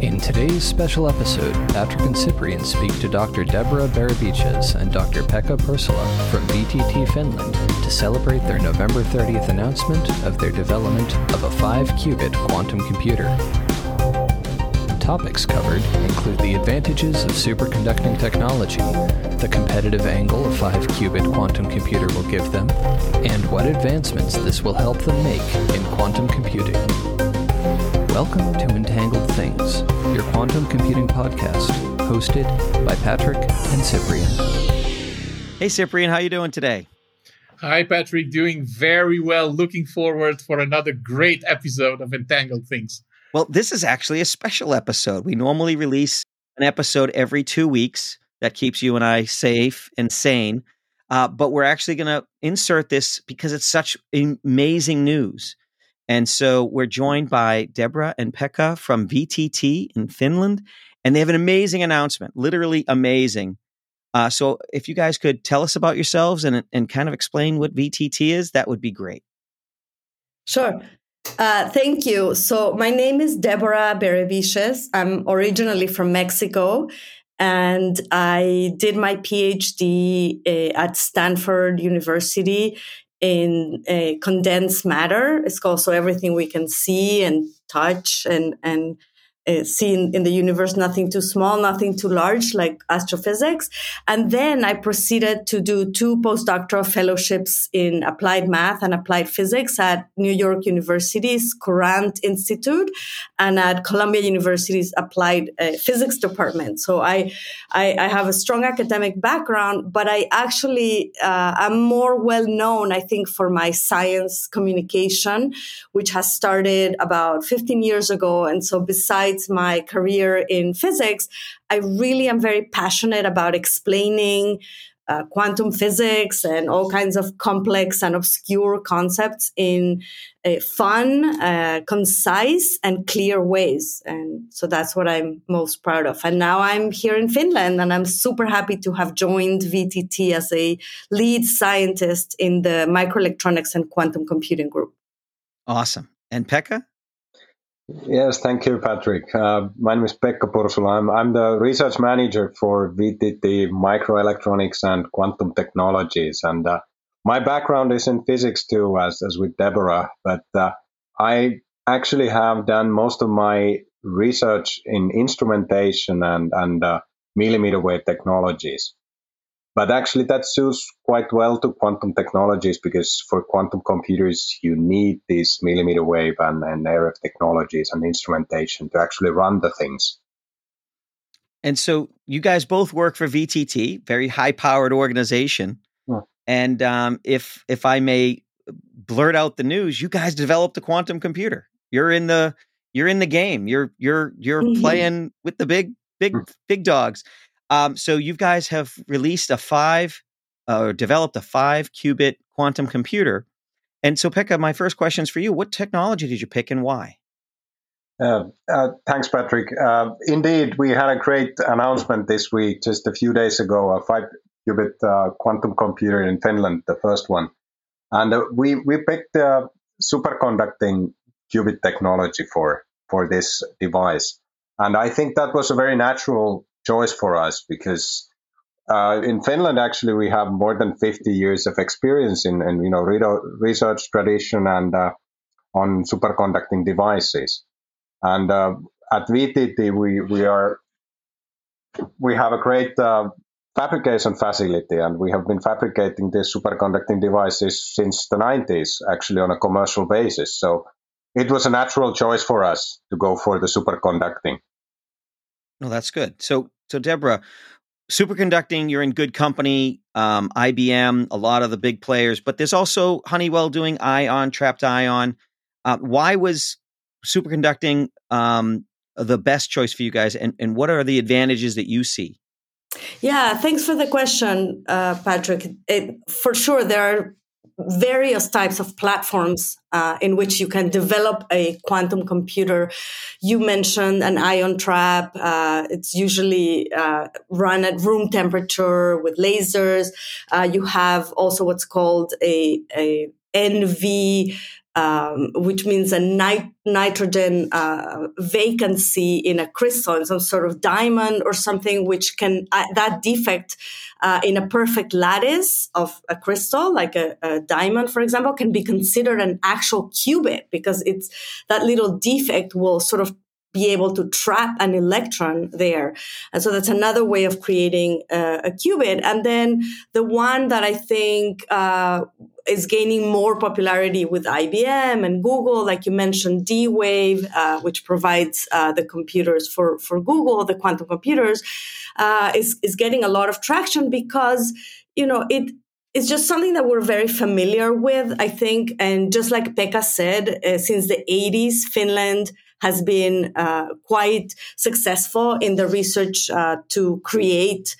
In today's special episode, Patrick and Cyprian speak to Dr. Deborah Berebichez and Dr. Pekka Pursula from VTT Finland to celebrate their November 30th announcement of their development of a 5-qubit quantum computer. Topics covered include the advantages of superconducting technology, the competitive angle a 5-qubit quantum computer will give them, and what advancements this will help them make in quantum computing. Welcome to Entangled Things, your quantum computing podcast, hosted by Patrick and Cyprian. Hey Cyprian, how you doing today? Hi Patrick, doing very well. Looking forward for another great episode of Entangled Things. Well, this is actually a special episode. We normally release an episode every 2 weeks that keeps you and I safe and sane. Uh, but we're actually going to insert this because it's such amazing news. And so we're joined by Deborah and Pekka from VTT in Finland, and they have an amazing announcement, literally amazing. Uh, so if you guys could tell us about yourselves and, and kind of explain what VTT is, that would be great. Sure. Uh, thank you. So my name is Deborah Berebichez. I'm originally from Mexico and I did my PhD uh, at Stanford University in a condensed matter. It's also everything we can see and touch and and uh, seen in the universe nothing too small, nothing too large, like astrophysics. And then I proceeded to do two postdoctoral fellowships in applied math and applied physics at New York University's Courant Institute and at Columbia University's Applied uh, Physics Department. So I, I, I, have a strong academic background, but I actually uh, am more well known, I think, for my science communication, which has started about 15 years ago. And so besides besides my career in physics, I really am very passionate about explaining uh, quantum physics and all kinds of complex and obscure concepts in fun, uh, concise, and clear ways. And so that's what I'm most proud of. And now I'm here in Finland, and I'm super happy to have joined VTT as a lead scientist in the microelectronics and quantum computing group. Awesome. And Pekka? Yes, thank you, Patrick. Uh, my name is Pekka Pursula. I'm, I'm the research manager for VTT Microelectronics and Quantum Technologies. And uh, my background is in physics too, as, as with Deborah. But uh, I actually have done most of my research in instrumentation and, and uh, millimeter wave technologies. But actually, that suits quite well to quantum technologies because for quantum computers, you need these millimeter wave and, and RF technologies and instrumentation to actually run the things. And so you guys both work for VTT, very high powered organization. Yeah. And um, if if I may blurt out the news, you guys developed a quantum computer. You're in the you're in the game. You're you're you're mm-hmm. playing with the big big mm. big dogs. Um, so you guys have released a five, uh, or developed a five qubit quantum computer. And so, Pekka, my first question is for you. What technology did you pick and why? Uh, uh, thanks, Patrick. Uh, indeed, we had a great announcement this week, just a few days ago, a five qubit uh, quantum computer in Finland, the first one. And uh, we, we picked the superconducting qubit technology for, for this device. And I think that was a very natural choice for us because uh, in Finland, actually, we have more than 50 years of experience in, in you know, research tradition and uh, on superconducting devices. And uh, at VTT, we, we are we have a great uh, fabrication facility, and we have been fabricating these superconducting devices since the 90s, actually on a commercial basis. So it was a natural choice for us to go for the superconducting. No, that's good. So, so Deborah, superconducting, you're in good company. Um, IBM, a lot of the big players, but there's also Honeywell doing ion, trapped ion. Uh, why was superconducting um, the best choice for you guys, and, and what are the advantages that you see? Yeah, thanks for the question, uh, Patrick. It, for sure, there are various types of platforms uh, in which you can develop a quantum computer. You mentioned an ion trap. Uh, it's usually uh, run at room temperature with lasers. Uh, you have also what's called a, a NV um, which means a nit- nitrogen uh, vacancy in a crystal, in some sort of diamond or something, which can, uh, that defect uh, in a perfect lattice of a crystal, like a, a, diamond, for example, can be considered an actual qubit because it's that little defect will sort of be able to trap an electron there. And so that's another way of creating uh, a qubit. And then the one that I think uh, is gaining more popularity with IBM and Google, like you mentioned, D Wave, uh, which provides uh, the computers for, for Google, the quantum computers, uh, is, is getting a lot of traction because, you know, it, it's just something that we're very familiar with, I think. And just like Pekka said, uh, since the 80s, Finland has been uh, quite successful in the research uh, to create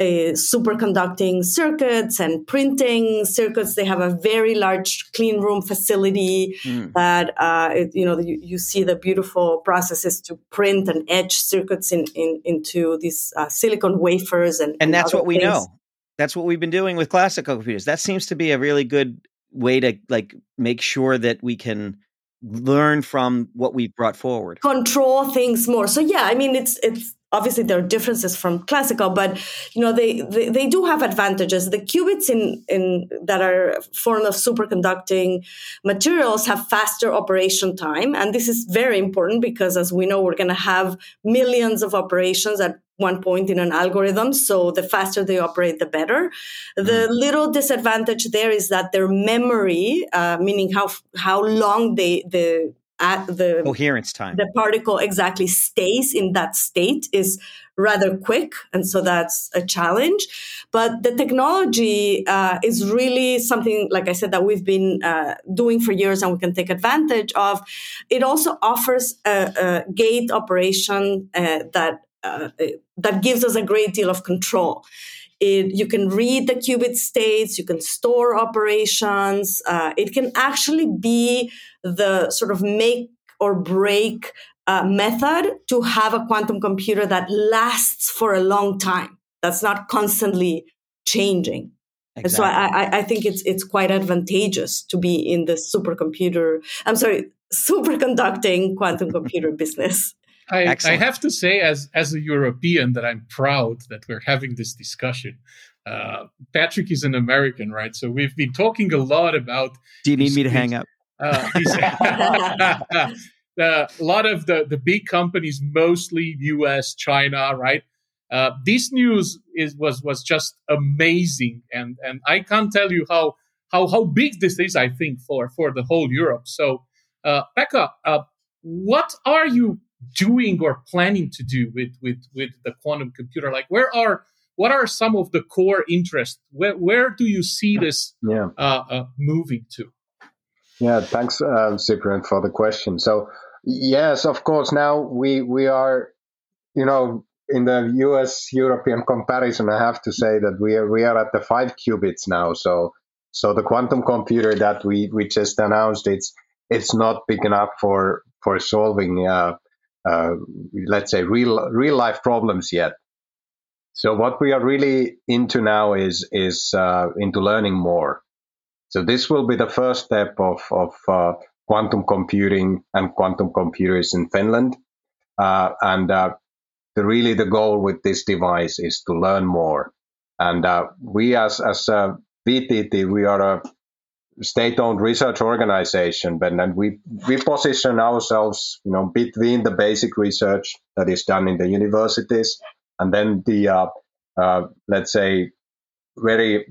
uh, superconducting circuits and printing circuits. They have a very large clean room facility mm. that uh, it, you know you, you, see the beautiful processes to print and etch circuits in, in into these uh, silicon wafers and and, and that's what we things. know. That's what we've been doing with classical computers. That seems to be a really good way to like make sure that we can learn from what we've brought forward. Control things more. So yeah i mean it's it's obviously there are differences from classical but you know they, they, they do have advantages. The qubits in in that are form of superconducting materials have faster operation time and this is very important because as we know we're going to have millions of operations at one point in an algorithm. So the faster they operate, the better. The mm. little disadvantage there is that their memory, uh, meaning how how long they the at the coherence time the particle exactly stays in that state is rather quick and so that's a challenge but the technology uh, is really something like i said that we've been uh, doing for years and we can take advantage of it also offers a, a gate operation uh, that uh, that gives us a great deal of control. It, you can read the qubit states, you can store operations. Uh, it can actually be the sort of make or break uh, method to have a quantum computer that lasts for a long time. That's not constantly changing. Exactly. And so I, I think it's it's quite advantageous to be in the supercomputer. I'm sorry, superconducting quantum computer business. I, I, have to say, as as a European, that I'm proud that we're having this discussion. Uh, Patrick is an American, right? So we've been talking a lot about. Do you need these, me to hang up? Uh, a lot of the the big companies, mostly U.S., China, right? Uh, this news is was was just amazing, and and I can't tell you how how how big this is. I think for for the whole Europe. So, uh, Pekka, uh, what are you doing or planning to do with with with the quantum computer? Like where are what are some of the core interests? Where where do you see this yeah. uh, uh, moving to? Yeah thanks uh, cyprian for the question. So yes of course now we we are you know in the us european comparison i have to say that we are we are at the five qubits now. So so the quantum computer that we we just announced it's it's not big enough for for solving uh, uh, let's say real real life problems yet. So what we are really into now is is uh, into learning more. So this will be the first step of of uh, quantum computing and quantum computers in Finland, uh, and uh, the, really the goal with this device is to learn more. And uh, we as as VTT we are a state-owned research organization, but then we we position ourselves, you know, between the basic research that is done in the universities and then the uh, uh, let's say very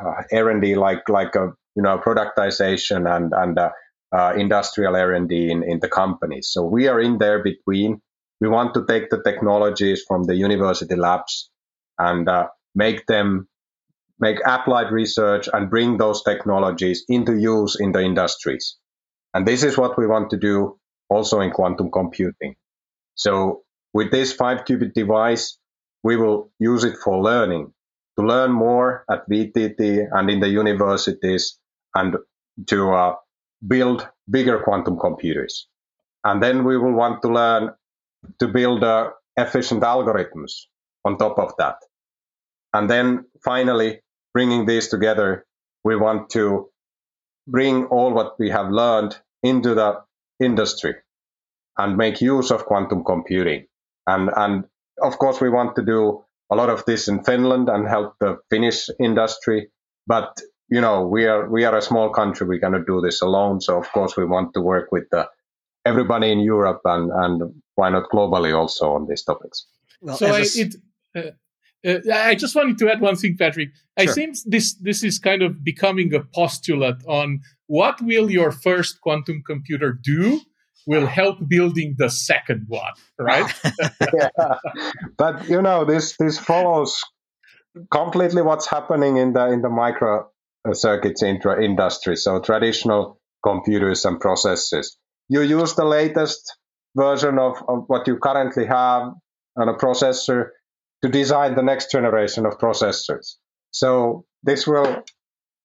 uh, R&D like like a you know productization and and uh, uh, industrial R&D in in the companies. So we are in there between. We want to take the technologies from the university labs and uh, make them make applied research and bring those technologies into use in the industries. And this is what we want to do also in quantum computing. So with this five qubit device, we will use it for learning, to learn more at VTT and in the universities and to uh, build bigger quantum computers. And then we will want to learn to build uh, efficient algorithms on top of that. And then finally, bringing these together, we want to bring all what we have learned into the industry and make use of quantum computing. And, and of course, we want to do a lot of this in Finland and help the Finnish industry. But you know, we are we are a small country. We cannot do this alone. So of course, we want to work with the, everybody in Europe and and why not globally also on these topics. Well, so I, it, uh, uh, I just wanted to add one thing, Patrick. Sure. I think this this is kind of becoming a postulate on what will your first quantum computer do will help building the second one, right? yeah. But you know, this this follows completely what's happening in the in the micro uh, circuits intra industry. So traditional computers and processes. You use the latest version of, of what you currently have on a processor to design the next generation of processors. So this will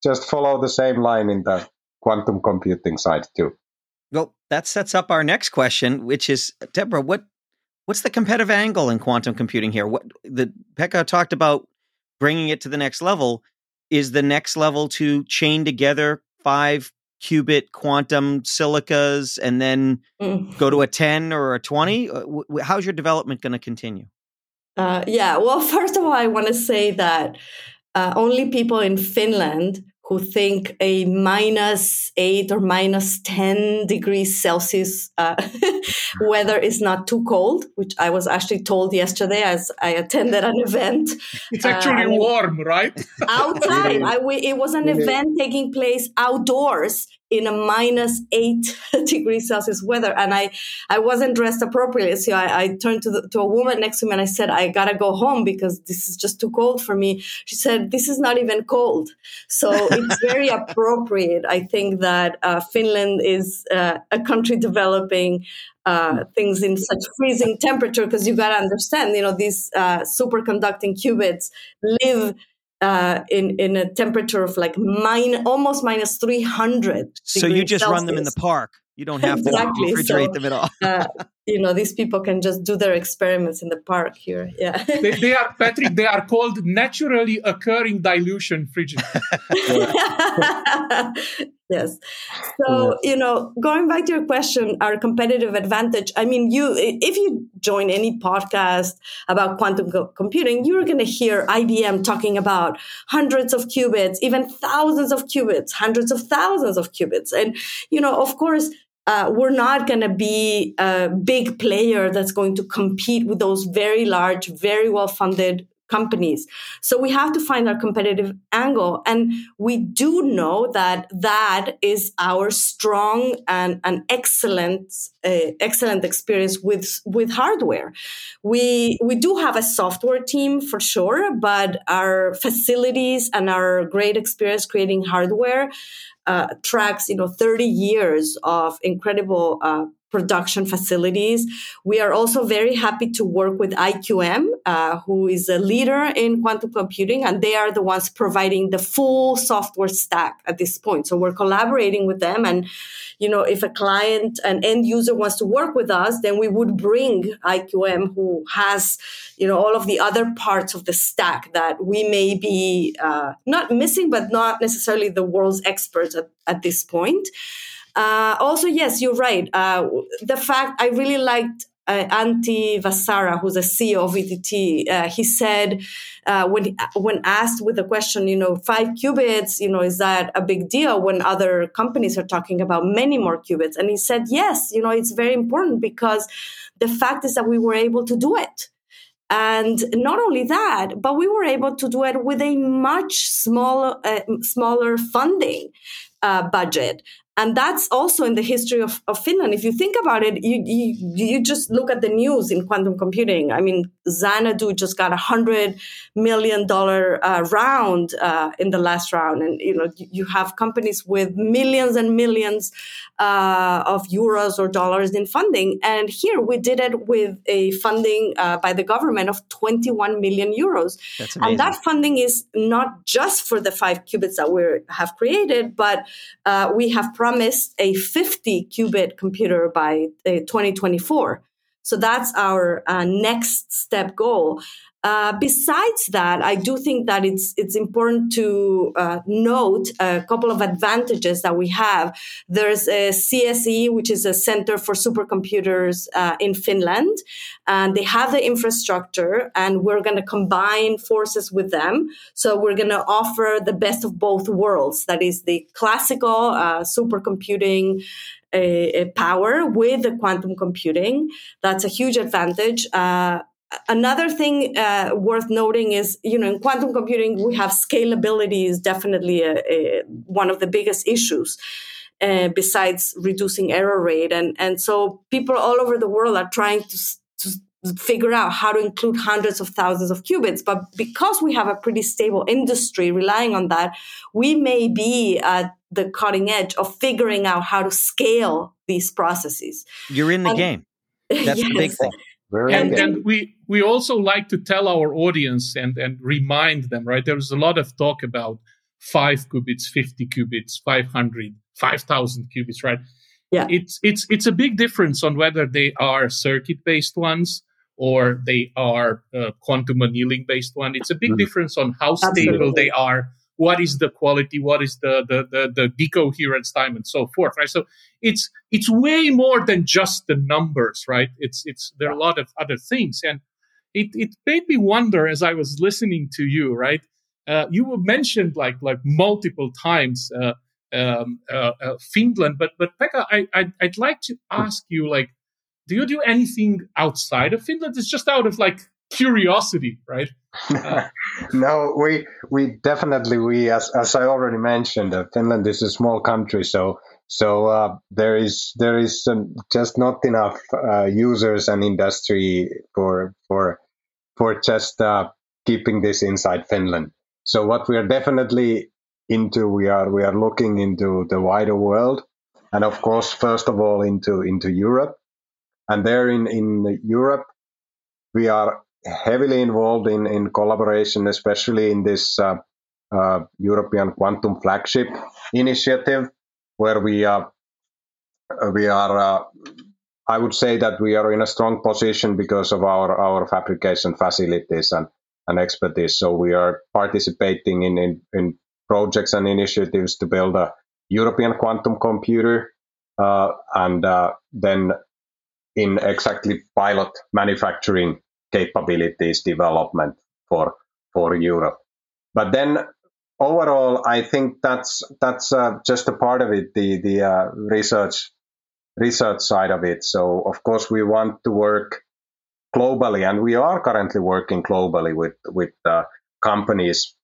just follow the same line in the quantum computing side too. Well, that sets up our next question, which is Deborah, what what's the competitive angle in quantum computing here? What the Pekka talked about bringing it to the next level is the next level to chain together five qubit quantum silicas and then mm. go to a 10 or a 20 uh, how's your development going to continue uh, yeah well first of all i want to say that uh, only people in finland who think a minus eight or minus 10 degrees Celsius uh, weather is not too cold, which I was actually told yesterday as I attended an event. It's actually uh, warm, right? outside. I, we, it was an event taking place outdoors in a minus eight degrees Celsius weather. And I, I wasn't dressed appropriately. So I, I turned to, the, to a woman next to me and I said, I gotta go home because this is just too cold for me. She said, this is not even cold. So it's very appropriate. I think that uh, Finland is uh, a country developing uh, things in such freezing temperature because you got to understand, you know, these uh, superconducting qubits live uh, in in a temperature of like mine almost minus 300 so you just Celsius. run them in the park you don't have to exactly. refrigerate so, them at all uh, you know these people can just do their experiments in the park here yeah they, they are patrick they are called naturally occurring dilution fridges yes so you know going back to your question our competitive advantage i mean you if you join any podcast about quantum co- computing you're going to hear ibm talking about hundreds of qubits even thousands of qubits hundreds of thousands of qubits. And you know of course uh, we're not going to be a big player that's going to compete with those very large, very well funded companies. So we have to find our competitive angle. And we do know that that is our strong and an excellent, uh, excellent experience with, with hardware. We, we do have a software team for sure, but our facilities and our great experience creating hardware uh, tracks, you know, 30 years of incredible uh, production facilities. We are also very happy to work with IQM, uh, who is a leader in quantum computing, and they are the ones providing the full software stack at this point. So we're collaborating with them. And, you know, if a client, an end user wants to work with us, then we would bring IQM, who has, you know, all of the other parts of the stack that we may be uh, not missing, but not necessarily the world's experts at, at this point. Uh, also, yes, you're right. Uh, the fact I really liked uh, Antti Vasara, who's a CEO of VTT, uh, he said uh, when when asked with the question, you know, five qubits, you know, is that a big deal when other companies are talking about many more qubits? And he said, yes, you know, it's very important because the fact is that we were able to do it. And not only that, but we were able to do it with a much smaller, uh, smaller funding uh, budget and that's also in the history of, of Finland. If you think about it, you, you, you just look at the news in quantum computing. I mean, Xanadu just got a hundred million dollar uh, round uh, in the last round, and you know you have companies with millions and millions uh, of euros or dollars in funding. And here we did it with a funding uh, by the government of 21 million euros. And that funding is not just for the five qubits that we have created, but uh, we have promised a 50 qubit computer by uh, 2024. So that's our uh, next step goal. Uh, besides that, I do think that it's it's important to uh, note a couple of advantages that we have. There's a CSC, which is a Center for Supercomputers uh, in Finland, and they have the infrastructure, and we're going to combine forces with them. So we're going to offer the best of both worlds. That is the classical uh, supercomputing a, a power with the quantum computing. That's a huge advantage. Uh, another thing uh, worth noting is, you know, in quantum computing, we have scalability is definitely a, a, one of the biggest issues. Uh, besides reducing error rate, and and so people all over the world are trying to, to figure out how to include hundreds of thousands of qubits. But because we have a pretty stable industry relying on that, we may be at the cutting edge of figuring out how to scale these processes. You're in the and, game. That's yes. the big thing. And, and we we also like to tell our audience and and remind them right? There's a lot of talk about 5 qubits 50 qubits 500 5000 qubits right? Yeah. It's it's it's a big difference on whether they are circuit based ones or they are uh, quantum annealing based one. It's a big mm-hmm. difference on how stable Absolutely. they are what is the quality what is the, the the the decoherence time and so forth right? So it's it's way more than just the numbers right? It's it's there are a lot of other things. And it it made me wonder as i was listening to you right? Uh, you were mentioned like like multiple times uh, um, uh, uh Finland, but but Pekka, I, I I'd like to ask you like, do you do anything outside of Finland? It's just out of like curiosity, right? Uh, no, we we definitely we as as I already mentioned, uh, Finland is a small country, so so uh, there is there is um, just not enough uh, users and industry for for for just uh, keeping this inside Finland. So what we are definitely into, we are we are looking into the wider world, and of course, first of all, into into Europe, and there in in Europe, we are heavily involved in, in collaboration, especially in this uh, uh, European Quantum Flagship Initiative, where we are, uh, we are. Uh, I would say that we are in a strong position because of our our fabrication facilities and, and expertise. So we are participating in, in, in projects and initiatives to build a European quantum computer, uh, and uh, then in exactly pilot manufacturing capabilities development for for Europe. But then overall, I think that's that's uh, just a part of it, the the uh, research research side of it. So of course we want to work globally, and we are currently working globally with with uh, companies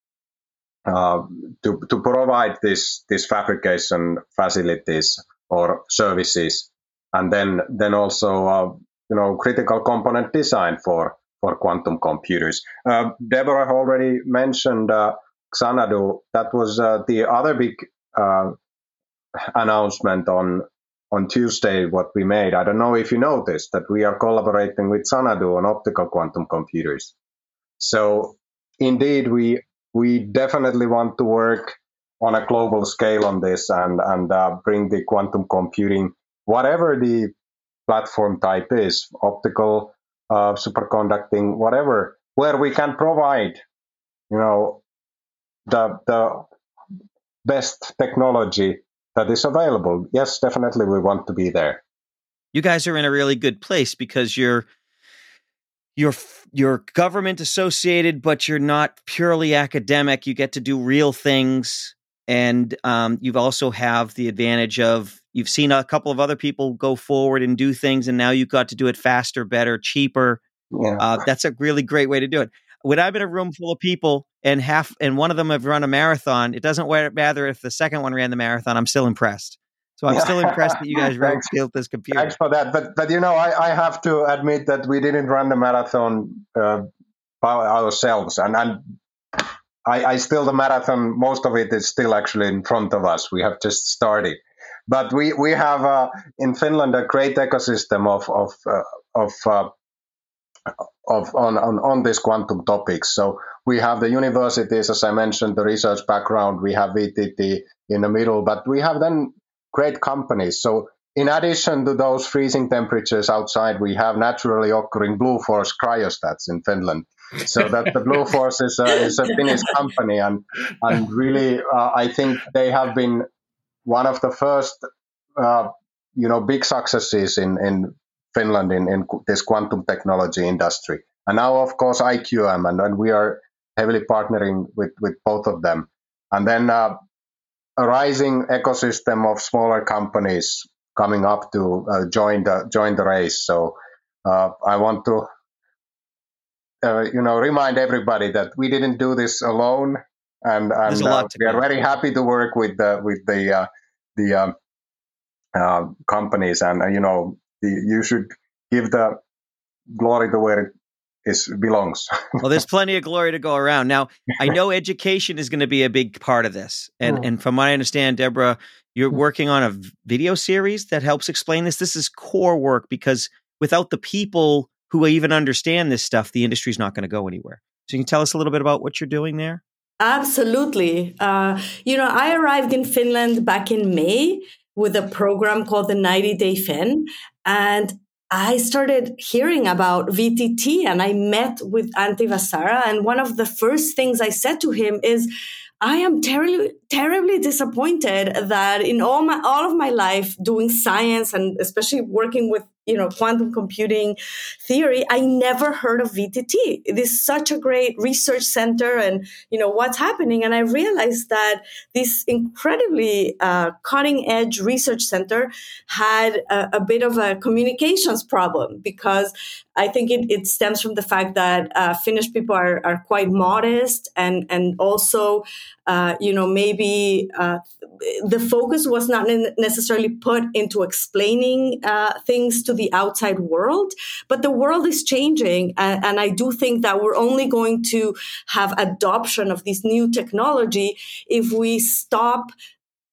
uh, to to provide this this fabrication facilities or services, and then then also uh, you know critical component design for for quantum computers. Uh, Deborah already mentioned uh, Xanadu. That was uh, the other big uh, announcement on on Tuesday. What we made. I don't know if you noticed that we are collaborating with Xanadu on optical quantum computers. So indeed, we we definitely want to work on a global scale on this and and uh, bring the quantum computing, whatever the platform type is, optical, uh, superconducting, whatever, where we can provide, you know, the the best technology that is available. Yes, definitely, we want to be there. You guys are in a really good place because you're you're you're government associated, but you're not purely academic. You get to do real things, and um, you also have the advantage of you've seen a couple of other people go forward and do things, and now you've got to do it faster, better, cheaper. Yeah. Uh, that's a really great way to do it. When I'm in a room full of people and half and one of them have run a marathon, it doesn't matter if the second one ran the marathon. I'm still impressed. So I'm still impressed that you guys built this computer. Thanks for that. But but you know, I, I have to admit that we didn't run the marathon uh, by ourselves, and and I, I still the marathon. Most of it is still actually in front of us. We have just started, but we we have uh, in Finland a great ecosystem of of uh, of uh, of on, on on this quantum topics. So we have the universities, as I mentioned, the research background. We have VTT in the middle, but we have then great companies. So in addition to those freezing temperatures outside, we have naturally occurring Bluefors cryostats in Finland. So that the Bluefors is a, is a Finnish company, and and really, uh, I think they have been one of the first, uh, you know, big successes in in Finland in, in this quantum technology industry. And now, of course, IQM, and, and we are heavily partnering with with both of them. And then uh, a rising ecosystem of smaller companies coming up to uh, join the join the race. So uh, I want to uh, you know remind everybody that we didn't do this alone, and, and uh, we are very happy to work with the with the uh, the um, uh, companies, and you know the, you should give the glory to where it is belongs. well, there's plenty of glory to go around. Now, I know education is going to be a big part of this, and mm. and from what I understand, Deborah, you're mm. working on a video series that helps explain this. This is core work because without the people who even understand this stuff, the industry is not going to go anywhere. So, you can tell us a little bit about what you're doing there. Absolutely. Uh, you know, I arrived in Finland back in May with a program called the 90 Day Finn. And I started hearing about VTT and I met with Antti Vasara. And one of the first things I said to him is, I am terribly, terribly disappointed that in all my, all of my life doing science and especially working with you know quantum computing theory i never heard of vtt it is such a great research center and you know what's happening. And i realized that this incredibly uh, cutting edge research center had a, a, bit of a communications problem because i think it, it stems from the fact that uh, finnish people are, are quite modest and and also uh, you know maybe uh, the focus was not necessarily put into explaining uh, things to the outside world, but the world is changing. And, and I do think that we're only going to have adoption of this new technology if we stop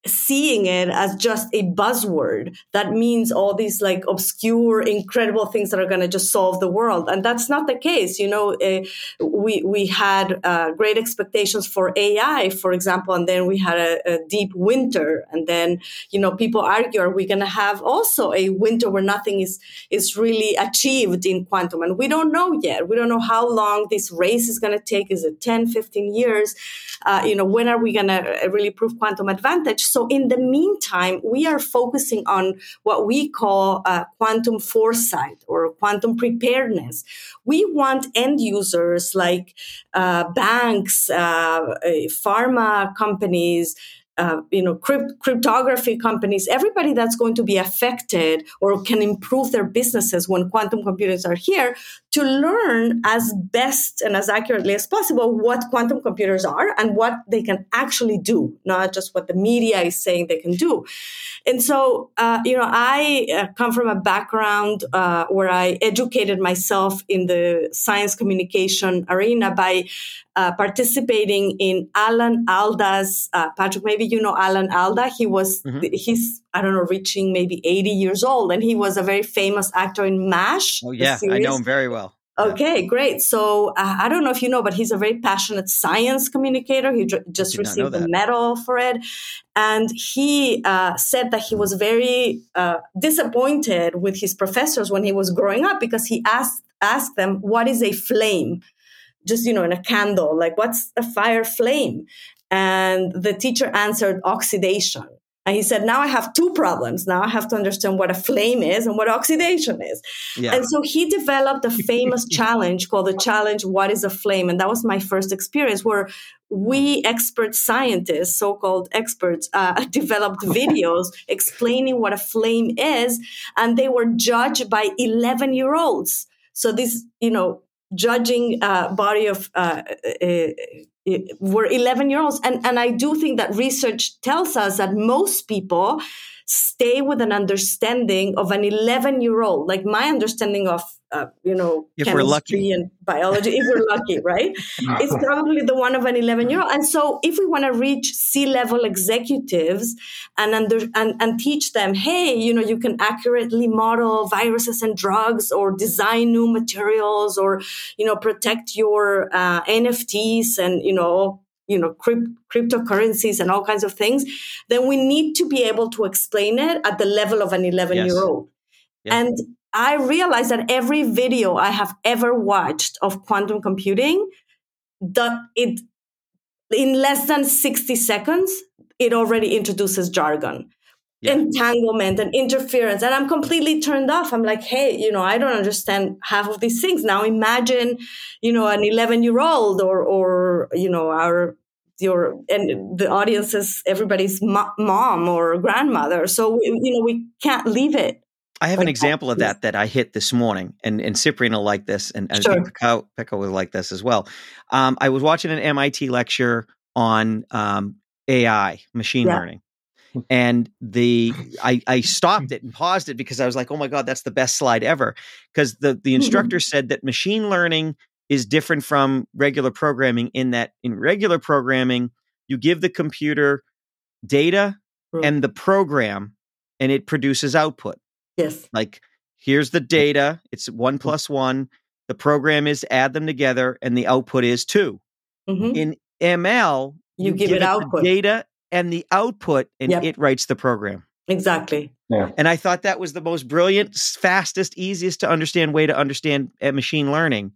seeing it as just a buzzword. That means all these like obscure incredible things that are going to just solve the world. And that's not the case you know uh, we we had uh, great expectations for ai for example and then we had a, a, deep winter. And then you know people argue are we going to have also a winter where nothing is is really achieved in quantum? And we don't know yet. We don't know how long this race is going to take. Is it 10 15 years? Uh, you know when are we going to really prove quantum advantage so in the meantime, we are focusing on what we call uh, quantum foresight or quantum preparedness. We want end users like uh, banks, uh, pharma companies, uh, you know, crypt- cryptography companies, everybody that's going to be affected or can improve their businesses when quantum computers are here to learn as best and as accurately as possible what quantum computers are and what they can actually do, not just what the media is saying they can do. And so, uh, you know, I uh, come from a background uh, where I educated myself in the science communication arena by uh, participating in Alan Alda's. Uh, Patrick, maybe you know Alan Alda. He was mm-hmm. he's I don't know reaching maybe eighty years old, and he was a very famous actor in MASH. Oh yeah, I know him very well. Okay, great. So uh, I don't know if you know, but he's a very passionate science communicator. He j- just received a medal for it. And he uh, said that he was very uh, disappointed with his professors when he was growing up because he asked, asked them, What is a flame? Just, you know, in a candle, like, what's a fire flame? And the teacher answered, Oxidation. And he said, now I have two problems. Now I have to understand what a flame is and what oxidation is. Yeah. And so he developed a famous challenge called the challenge, What is a Flame? And that was my first experience where we expert scientists, so called experts, uh, developed videos explaining what a flame is. And they were judged by 11 year olds. So this, you know, judging uh, body of uh, uh were 11 year olds. And, and I do think that research tells us that most people stay with an understanding of an 11 year old. Like my understanding of, uh, you know, if chemistry and biology, if we're lucky, right? It's probably the one of an 11 year old. And so if we want to reach C level executives and, under, and, and teach them, hey, you know, you can accurately model viruses and drugs or design new materials or, you know, protect your uh, NFTs and, you know, you know crypt- cryptocurrencies and all kinds of things then we need to be able to explain it at the level of an 11 year old and I realized that every video I have ever watched of quantum computing, the, it in less than 60 seconds, it already introduces jargon. Yeah. entanglement and interference and i'm completely turned off i'm like hey you know i don't understand half of these things now imagine you know an 11 year old or or you know our your and the audience is everybody's mo- mom or grandmother so you know we can't leave it I have an example of that that I hit this morning, and and Cyprian will like this, and, and sure. Pekka, Pekka will like this as well. Um, I was watching an MIT lecture on um, AI, machine yeah. learning, and the I, I stopped it and paused it because I was like, oh my god, that's the best slide ever. Because the the instructor said that machine learning is different from regular programming in that in regular programming you give the computer data and the program, and it produces output Yes. Like here's the data. It's one mm. plus one. The program is add them together, and the output is 2 mm-hmm. In ML, you, you give, give, it, output data and the output, and yep. it writes the program. Exactly. Yeah. And I thought that was the most brilliant, fastest, easiest to understand way to understand uh, machine learning.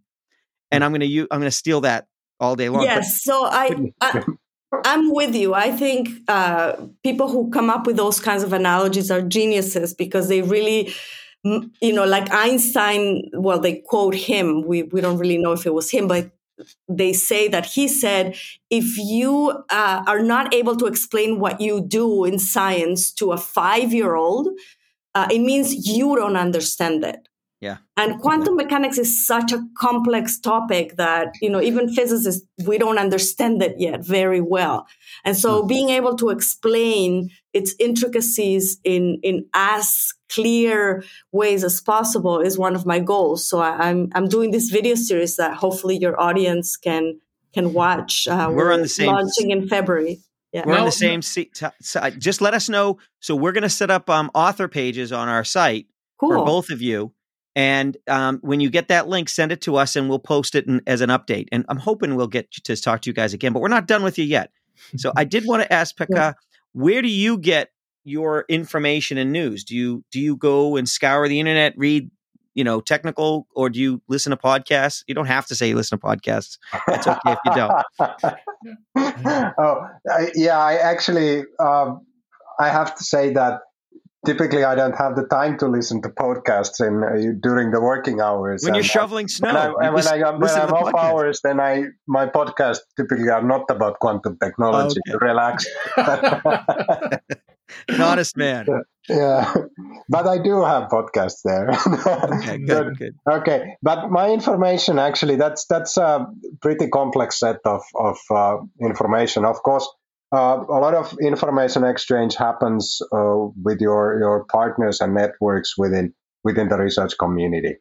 And I'm going to I'm going to steal that all day long. Yes. But- so I, I I'm with you. I think uh, people who come up with those kinds of analogies are geniuses because they really, you know, like Einstein. Well, they quote him. We we don't really know if it was him, but they say that he said, if you uh, are not able to explain what you do in science to a five year old, uh, it means you don't understand it. Yeah. And quantum yeah. mechanics is such a complex topic that, you know, even physicists, we don't understand it yet very well. And so mm-hmm. being able to explain its intricacies in, in as clear ways as possible is one of my goals. So I, am I'm, I'm doing this video series that hopefully your audience can can watch. Uh, we're, we're on the same launching in February. Yeah. We're no, on the same seat. just let us know. So we're going to set up um, author pages on our site cool. for both of you. And um, when you get that link, send it to us and we'll post it in, as an update. And I'm hoping we'll get to talk to you guys again, but we're not done with you yet. So I did want to ask Pekka, yeah. where do you get your information and news? Do you do you go and scour the internet, read you know technical, or do you listen to podcasts? You don't have to say you listen to podcasts. That's okay if you don't. oh yeah, I actually um, I have to say that typically I don't have the time to listen to podcasts in uh, during the working hours. When you're shoveling snow, when, I, when, I, when I'm off podcast. hours, then I my podcasts typically are not about quantum technology. Okay. Relax. An honest man. Yeah, but I do have podcasts there. okay, good, good. Okay, but my information actually that's that's a pretty complex set of of uh, information. Of course, uh, a lot of information exchange happens uh, with your your partners and networks within within the research community.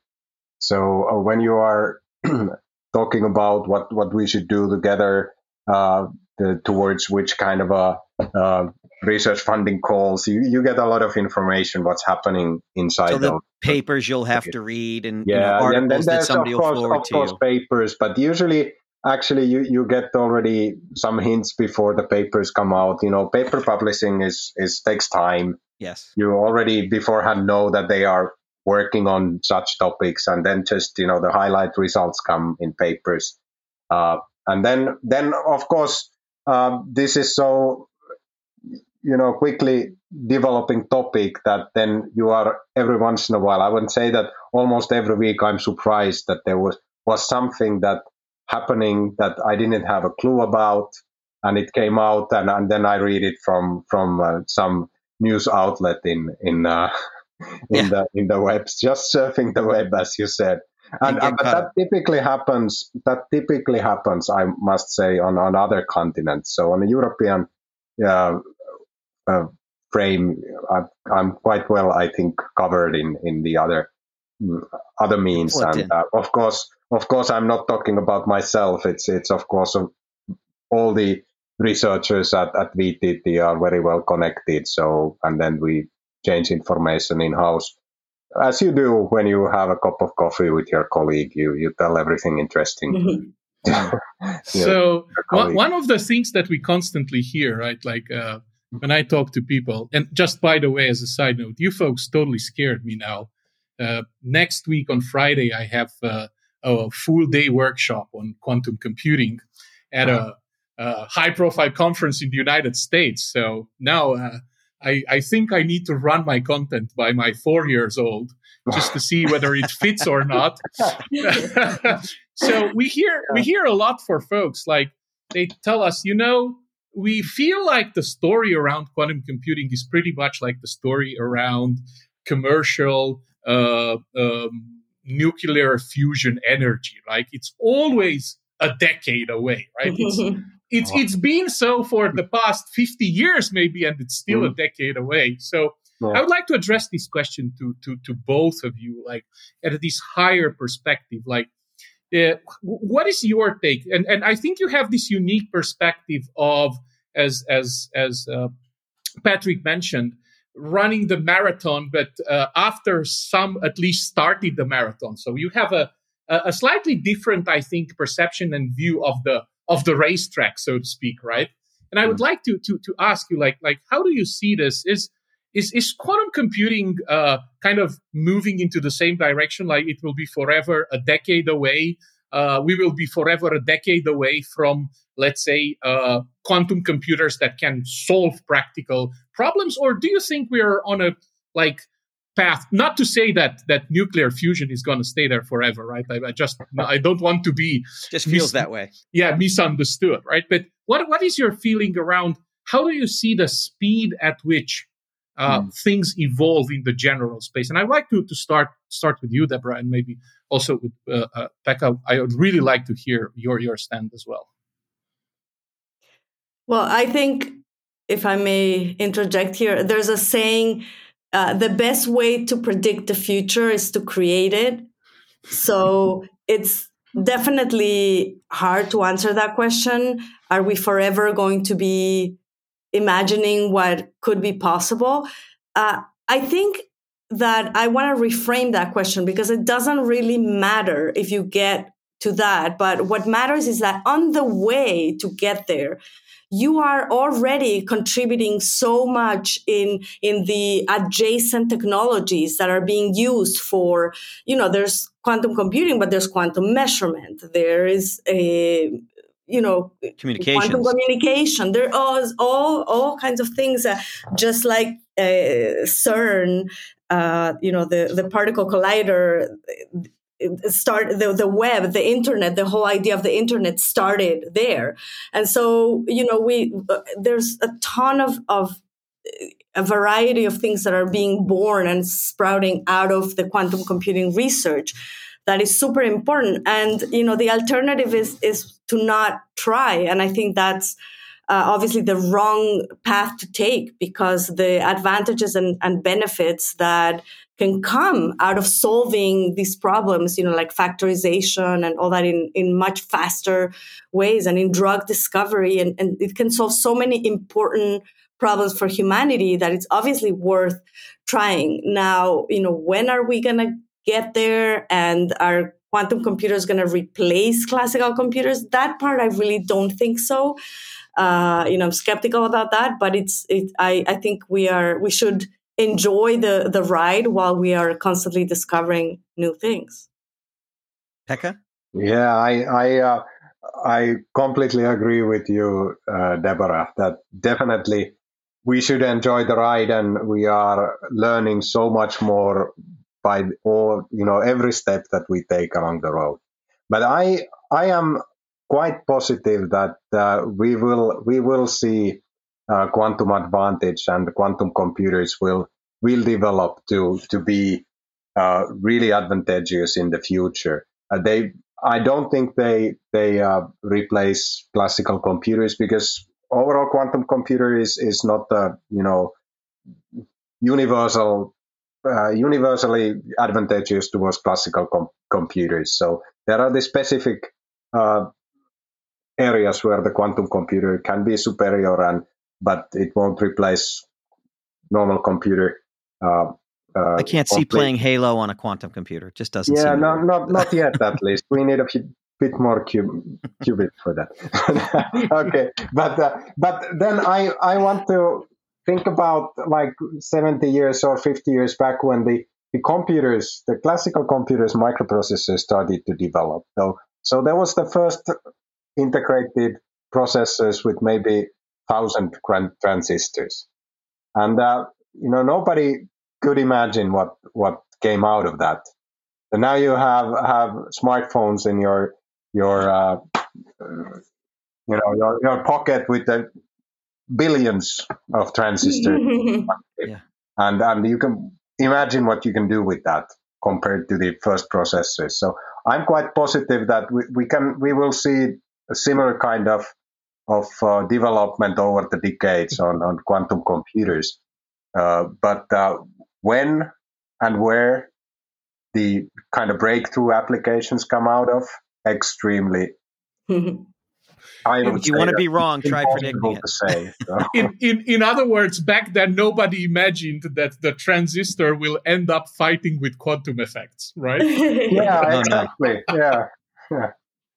So uh, when you are talking about what what we should do together uh, the, towards which kind of a uh, research funding calls, you, you get a lot of information what's happening inside so the papers you'll have to read and yeah, you know, articles and then that somebody of course, will forward of course you. papers, but usually actually you, you get already some hints before the papers come out. You know paper publishing is is takes time. Yes. You already beforehand know that they are working on such topics and then just you know the highlight results come in papers. Uh, and then then of course uh, this is so you know quickly developing topic that then you are every once in a while i would say that almost every week i'm surprised that there was was something that happening that I didn't have a clue about, and it came out, and, and then I read it from from uh, some news outlet in in uh, in yeah. the in the web, just surfing the web, as you said. And, uh, but that typically happens. That typically happens, I must say, on on other continents. So on a European uh, uh, frame, I, am quite well, I think, covered in in the other mm, other means. and uh, of course, of course, I'm not talking about myself. It's it's of course all the researchers at, at VTT are very well connected. So and then we change information in house as you do when you have a cup of coffee with your colleague. You you tell everything interesting. Mm-hmm. so one, one of the things that we constantly hear, right? Like uh, when I talk to people, and just by the way, as a side note, you folks totally scared me now uh, next week on Friday, I have uh, a full day workshop on quantum computing at a, a high profile conference in the United States. So now uh, I, I think I need to run my content by my four years old just to see whether it fits or not. so we hear we hear a lot for folks like they tell us, you know, we feel like the story around quantum computing is pretty much like the story around commercial uh, um, nuclear fusion energy. Like it's always a decade away, right? It's it's oh. it's been so for the past 50 years maybe and it's still mm. a decade away so yeah. i would like to address this question to to to both of you like at this higher perspective like uh, what is your take and and i think you have this unique perspective of as as as uh, patrick mentioned running the marathon but uh, after some at least started the marathon so you have a a slightly different i think perception and view of the of the racetrack, so to speak, right? And I would mm. like to to to ask you, like, like how do you see this? Is is is quantum computing uh, kind of moving into the same direction? Like it will be forever a decade away. Uh, we will be forever a decade away from, let's say, uh, quantum computers that can solve practical problems. Or do you think we are on a like path not to say that that nuclear fusion is going to stay there forever right I, I, just i don't want to be just feels mis- that way yeah misunderstood right but what what is your feeling around how do you see the speed at which uh, mm. things evolve in the general space and i'd like to to start start with you deborah and maybe also with uh, uh, pekka i would really like to hear your your stand as well well i think if i may interject here there's a saying uh, the best way to predict the future is to create it. So it's definitely hard to answer that question. Are we forever going to be imagining what could be possible? Uh, I think that I want to reframe that question because it doesn't really matter if you get to that. But what matters is that on the way to get there, you are already contributing so much in in the adjacent technologies that are being used for you know there's quantum computing but there's quantum measurement there is a you know communication quantum communication. There are all all kinds of things uh, just like uh, cern uh, you know the the particle collider start the, the web the internet the whole idea of the internet started there. And so you know we uh, there's a ton of of a variety of things that are being born and sprouting out of the quantum computing research that is super important. And you know the alternative is is to not try and i think that's uh, obviously the wrong path to take because the advantages and, and benefits that can come out of solving these problems, you know, like factorization and all that in, in much faster ways and in drug discovery. And, and it can solve so many important problems for humanity that it's obviously worth trying. Now, you know, when are we going to get there? And are quantum computers going to replace classical computers? That part, I really don't think so. Uh, you know, I'm skeptical about that, but it's, it, I, I think we are, we should enjoy the the ride while we are constantly discovering new things. Pekka? Yeah, I I uh, I completely agree with you, uh, Deborah. That definitely we should enjoy the ride, and we are learning so much more by all you know every step that we take along the road. But I I am quite positive that uh, we will we will see uh, quantum advantage and quantum computers will will develop to to be uh, really advantageous in the future. Uh, they, I don't think they they uh, replace classical computers because overall quantum computer is is not the you know universal uh, universally advantageous towards classical com- computers. So there are the specific uh, areas where the quantum computer can be superior and but it won't replace normal computer. Uh, uh, I can't see playing Halo on a quantum computer. It just doesn't. Yeah, no, not not yet. At least we need a few, bit more qubit for that. okay, but uh, but then I I want to think about like 70 years or 50 years back when the the computers, the classical computers, microprocessors started to develop. So, so there was the first integrated processors with maybe thousand transistors, and uh, you know nobody could imagine what what came out of that. And now you have have smartphones in your your uh, you know your, your pocket with the billions of transistors, yeah. and and you can imagine what you can do with that compared to the first processors. So I'm quite positive that we, we can we will see a similar kind of of uh, development over the decades on, on quantum computers. Uh, but uh, when and where the kind of breakthrough applications come out of, extremely if you want to be wrong, try predicting it. Say, so. in, in, in other words, back then nobody imagined that the transistor will end up fighting with quantum effects, right? yeah, exactly. Yeah. yeah.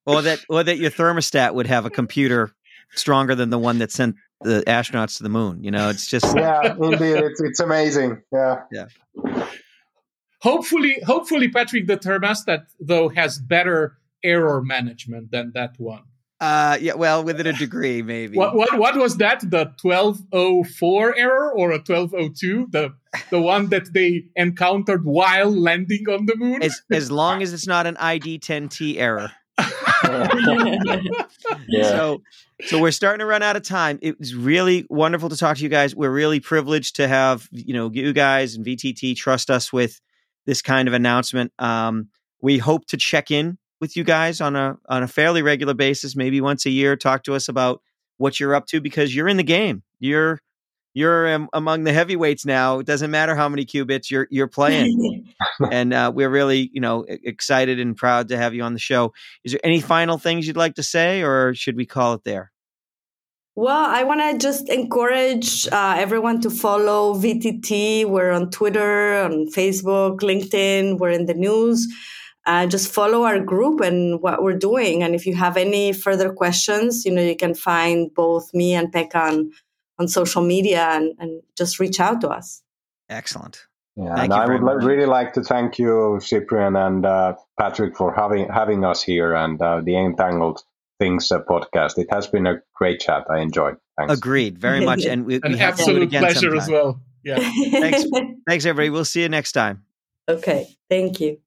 Or that or that your thermostat would have a computer stronger than the one that sent the astronauts to the moon. You know, it's just Yeah, indeed. It's it's amazing. Yeah. Yeah. Hopefully, hopefully, Patrick, the thermostat though has better error management than that one. Uh, yeah, well, within a degree, maybe. What what what was that? The twelve oh four error or a twelve oh two? The the one that they encountered while landing on the moon. As as long as it's not an ID ten T error. yeah. So so we're starting to run out of time. It was really wonderful to talk to you guys. We're really privileged to have you know you guys and VTT trust us with this kind of announcement. Um, we hope to check in with you guys on a on a fairly regular basis, maybe once a year. Talk to us about what you're up to because you're in the game. You're you're um, among the heavyweights now. It doesn't matter how many qubits you're you're playing, and uh, we're really you know excited and proud to have you on the show. Is there any final things you'd like to say, or should we call it there? Well, I want to just encourage uh, everyone to follow VTT. We're on Twitter, on Facebook, LinkedIn. We're in the news uh, just follow our group and what we're doing. And if you have any further questions, you know, you can find both me and Pekka on, on social media and, and just reach out to us. Excellent. Yeah, thank and I would much. really like to thank you, Cyprian and uh, Patrick, for having having us here and uh, the Entangled Things uh, podcast. It has been a great chat. I enjoyed. Thanks. Agreed, very much, and we, an we absolute pleasure sometime. as well. Yeah. thanks, thanks, everybody. We'll see you next time. Okay, thank you.